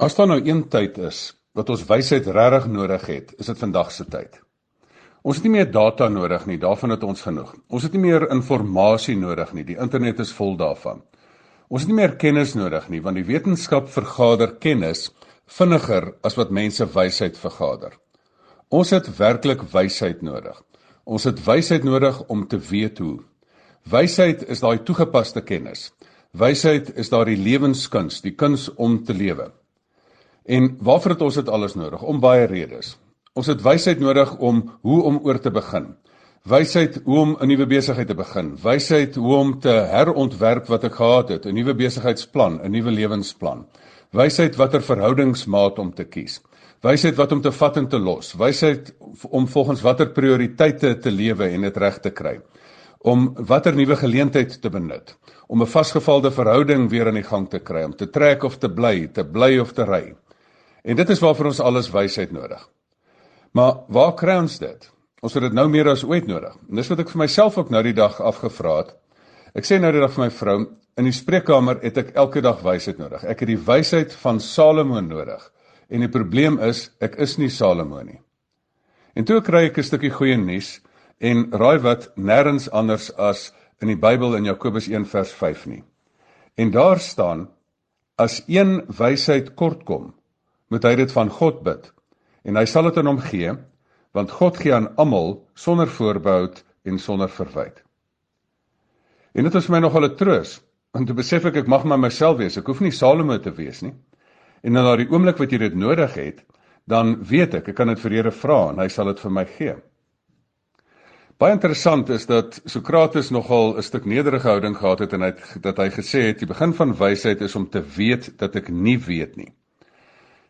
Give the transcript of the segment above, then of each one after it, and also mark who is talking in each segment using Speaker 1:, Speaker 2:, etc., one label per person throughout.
Speaker 1: As daar nou een tyd is wat ons wysheid regtig nodig het, is dit vandag se tyd. Ons het nie meer data nodig nie, daarvan het ons genoeg. Ons het nie meer inligting nodig nie, die internet is vol daarvan. Ons het nie meer kennis nodig nie, want die wetenskap vergader kennis vinniger as wat mense wysheid vergader. Ons het werklik wysheid nodig. Ons het wysheid nodig om te weet hoe. Wysheid is daai toegepaste kennis. Wysheid is daardie lewenskuns, die kuns om te lewe. En waarvoor het ons dit alles nodig? Om baie redes. Ons het wysheid nodig om hoe om oor te begin. Wysheid hoe om 'n nuwe besigheid te begin. Wysheid hoe om te herontwerp wat ek gehad het, 'n nuwe besigheidsplan, 'n nuwe lewensplan. Wysheid watter verhoudingsmaat om te kies. Wysheid wat om te vat en te los. Wysheid om volgens watter prioriteite te lewe en dit reg te kry. Om watter nuwe geleentheid te benut. Om 'n vasgevalde verhouding weer aan die gang te kry, om te trek of te bly, te bly of te ry. En dit is waarvoor ons alles wysheid nodig. Maar waar kry ons dit? Ons het dit nou meer as ooit nodig. En dis wat ek vir myself ook nou die dag afgevra het. Ek sê nou die dag vir my vrou, in die spreekkamer het ek elke dag wysheid nodig. Ek het die wysheid van Salomo nodig. En die probleem is, ek is nie Salomo nie. En toe kry ek 'n stukkie goeie nuus en raai wat nêrens anders as in die Bybel in Jakobus 1 vers 5 nie. En daar staan as een wysheid kortkom, moet hy dit van God bid en hy sal dit aan hom gee want God gee aan almal sonder voorbehoud en sonder verwyte. En dit is my nogal 'n troos want te besef ek ek mag maar myself wees. Ek hoef nie Salomo te wees nie. En in daardie oomblik wat jy dit nodig het, dan weet ek ek kan dit vir Here vra en hy sal dit vir my gee. Baie interessant is dat Sokrates nogal 'n stuk nederige houding gehad het en hy het dat hy gesê het die begin van wysheid is om te weet dat ek nie weet nie.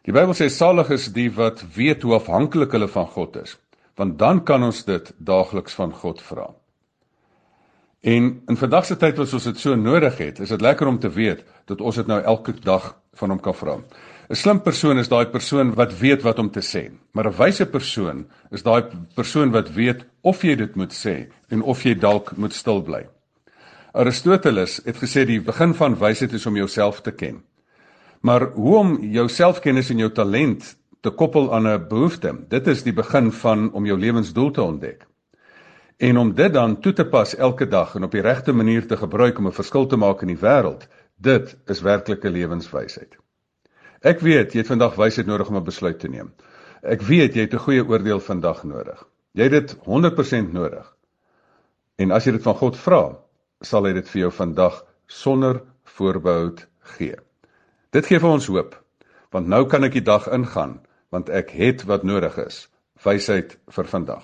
Speaker 1: Die Bybel sê salig is die wat weet hoe afhanklik hulle van God is, want dan kan ons dit daagliks van God vra. En in vandag se tyd wat ons dit so nodig het, is dit lekker om te weet dat ons dit nou elke dag van hom kan vra. 'n Slim persoon is daai persoon wat weet wat om te sê, maar 'n wyse persoon is daai persoon wat weet of jy dit moet sê en of jy dalk moet stil bly. Aristoteles het gesê die begin van wysheid is om jouself te ken. Maar hoe om jou selfkennis en jou talent te koppel aan 'n behoefte, dit is die begin van om jou lewensdoel te ontdek. En om dit dan toe te pas elke dag en op die regte manier te gebruik om 'n verskil te maak in die wêreld, dit is werklike lewenswysheid. Ek weet jy het vandag wysheid nodig om 'n besluit te neem. Ek weet jy het 'n goeie oordeel vandag nodig. Jy het dit 100% nodig. En as jy dit van God vra, sal hy dit vir jou vandag sonder voorbehou gee. Dit gee vir ons hoop, want nou kan ek die dag ingaan, want ek het wat nodig is, wysheid vir vandag.